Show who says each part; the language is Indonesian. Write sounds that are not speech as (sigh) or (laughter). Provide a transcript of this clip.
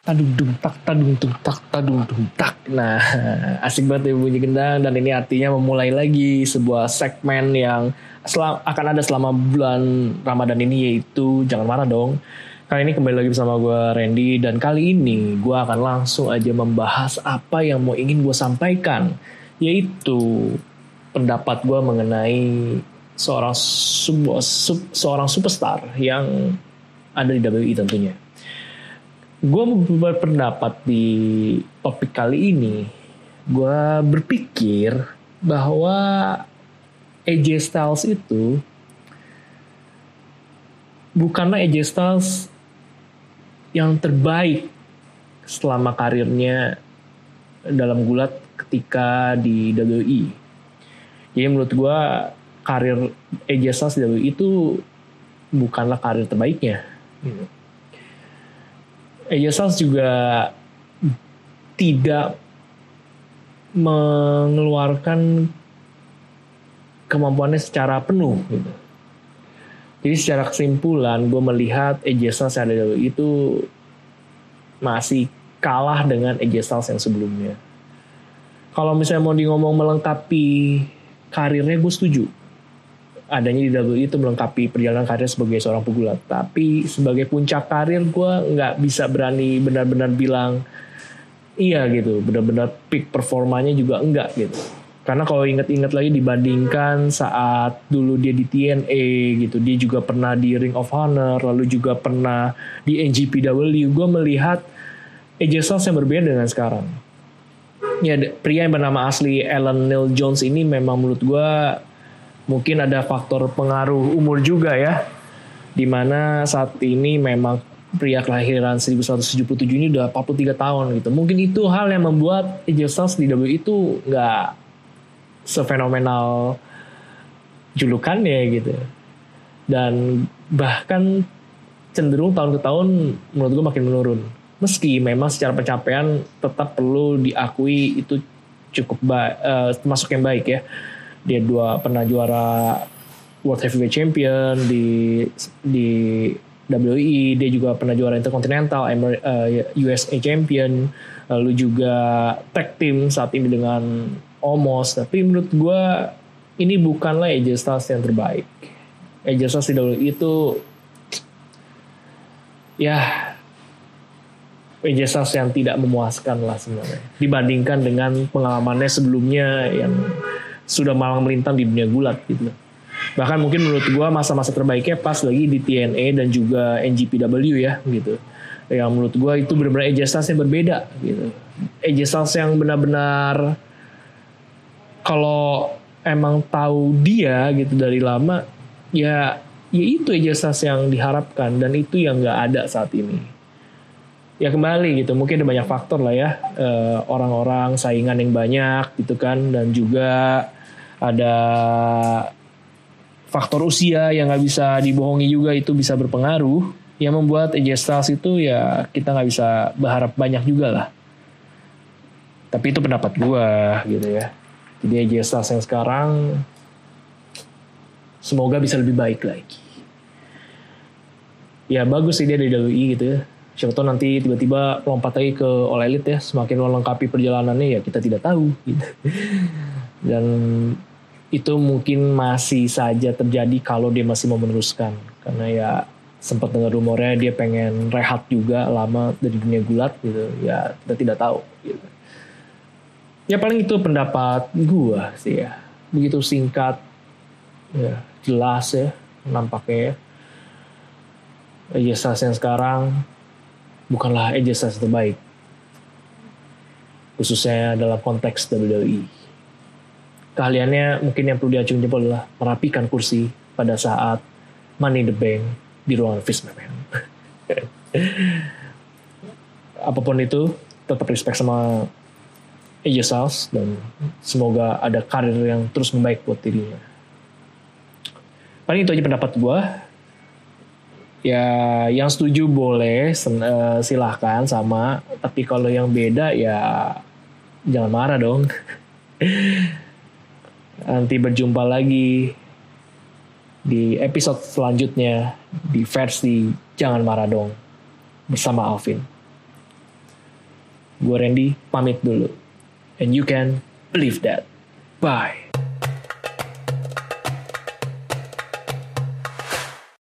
Speaker 1: tadung dung tak tadung dung tak tadung dung tak nah (laughs) asik banget ya bunyi gendang dan ini artinya memulai lagi sebuah segmen yang selam, akan ada selama bulan Ramadan ini yaitu jangan marah dong. Kali ini kembali lagi bersama gue Randy dan kali ini gue akan langsung aja membahas apa yang mau ingin gue sampaikan yaitu pendapat gue mengenai seorang sebuah seorang superstar yang ada di WWE tentunya gue berpendapat di topik kali ini gue berpikir bahwa AJ Styles itu bukanlah AJ Styles yang terbaik selama karirnya dalam gulat ketika di WWE. Jadi menurut gue karir AJ Styles di WWE itu bukanlah karir terbaiknya. Gitu AJ Styles juga tidak mengeluarkan kemampuannya secara penuh gitu. Jadi secara kesimpulan gue melihat AJ Styles yang ada itu masih kalah dengan AJ Styles yang sebelumnya. Kalau misalnya mau di ngomong melengkapi karirnya gue setuju adanya di WWE itu melengkapi perjalanan karir sebagai seorang pegulat. Tapi sebagai puncak karir gue nggak bisa berani benar-benar bilang iya gitu, benar-benar peak performanya juga enggak gitu. Karena kalau inget-inget lagi dibandingkan saat dulu dia di TNA gitu, dia juga pernah di Ring of Honor, lalu juga pernah di NGPW, gue melihat AJ Styles yang berbeda dengan sekarang. Ya, pria yang bernama asli Alan Neil Jones ini memang menurut gue mungkin ada faktor pengaruh umur juga ya di mana saat ini memang pria kelahiran 1977 ini udah 43 tahun gitu. Mungkin itu hal yang membuat AJ Styles di WWE itu nggak sefenomenal julukannya gitu. Dan bahkan cenderung tahun ke tahun menurut gue makin menurun. Meski memang secara pencapaian tetap perlu diakui itu cukup baik uh, termasuk yang baik ya dia dua pernah juara World Heavyweight Champion di di WWE dia juga pernah juara Intercontinental Amer, uh, eh, USA Champion. Lalu juga tag team saat ini dengan Omos. Tapi menurut gue ini bukanlah AJ Styles yang terbaik. AJ Styles di WWE itu ya AJ Styles yang tidak memuaskan lah sebenarnya. Dibandingkan dengan pengalamannya sebelumnya yang sudah malang melintang di dunia gulat gitu. Bahkan mungkin menurut gue masa-masa terbaiknya pas lagi di TNA dan juga NGPW ya gitu. Yang menurut gue itu benar-benar AJ Styles yang berbeda gitu. AJ Styles yang benar-benar kalau emang tahu dia gitu dari lama ya ya itu AJ Styles yang diharapkan dan itu yang nggak ada saat ini. Ya kembali gitu. Mungkin ada banyak faktor lah ya eh, orang-orang saingan yang banyak gitu kan dan juga ada faktor usia yang nggak bisa dibohongi juga itu bisa berpengaruh. Yang membuat AJ Styles itu ya kita nggak bisa berharap banyak juga lah. Tapi itu pendapat gue gitu ya. Jadi AJ Styles yang sekarang semoga bisa lebih baik lagi. Ya bagus sih dia dari WWE gitu ya. Siapa tahu nanti tiba-tiba lompat lagi ke All Elite ya. Semakin melengkapi perjalanannya ya kita tidak tahu gitu. (laughs) Dan itu mungkin masih saja terjadi kalau dia masih mau meneruskan. Karena ya sempat dengar rumornya dia pengen rehat juga lama dari dunia gulat gitu. Ya kita tidak tahu gitu. ya paling itu pendapat gua sih ya. Begitu singkat ya jelas ya nampaknya Ejesas yang sekarang bukanlah Ejesas terbaik khususnya dalam konteks WWE keahliannya mungkin yang perlu diacung jempol adalah merapikan kursi pada saat Money the Bank di ruangan Vince McMahon. Apa pun itu, tetap respect sama Styles dan semoga ada karir yang terus membaik buat dirinya. Paling itu aja pendapat gue. Ya, yang setuju boleh uh, silahkan sama, tapi kalau yang beda ya jangan marah dong. (laughs) Nanti berjumpa lagi di episode selanjutnya di versi Jangan Marah Dong bersama Alvin. Gue Randy pamit dulu. And you can believe that. Bye.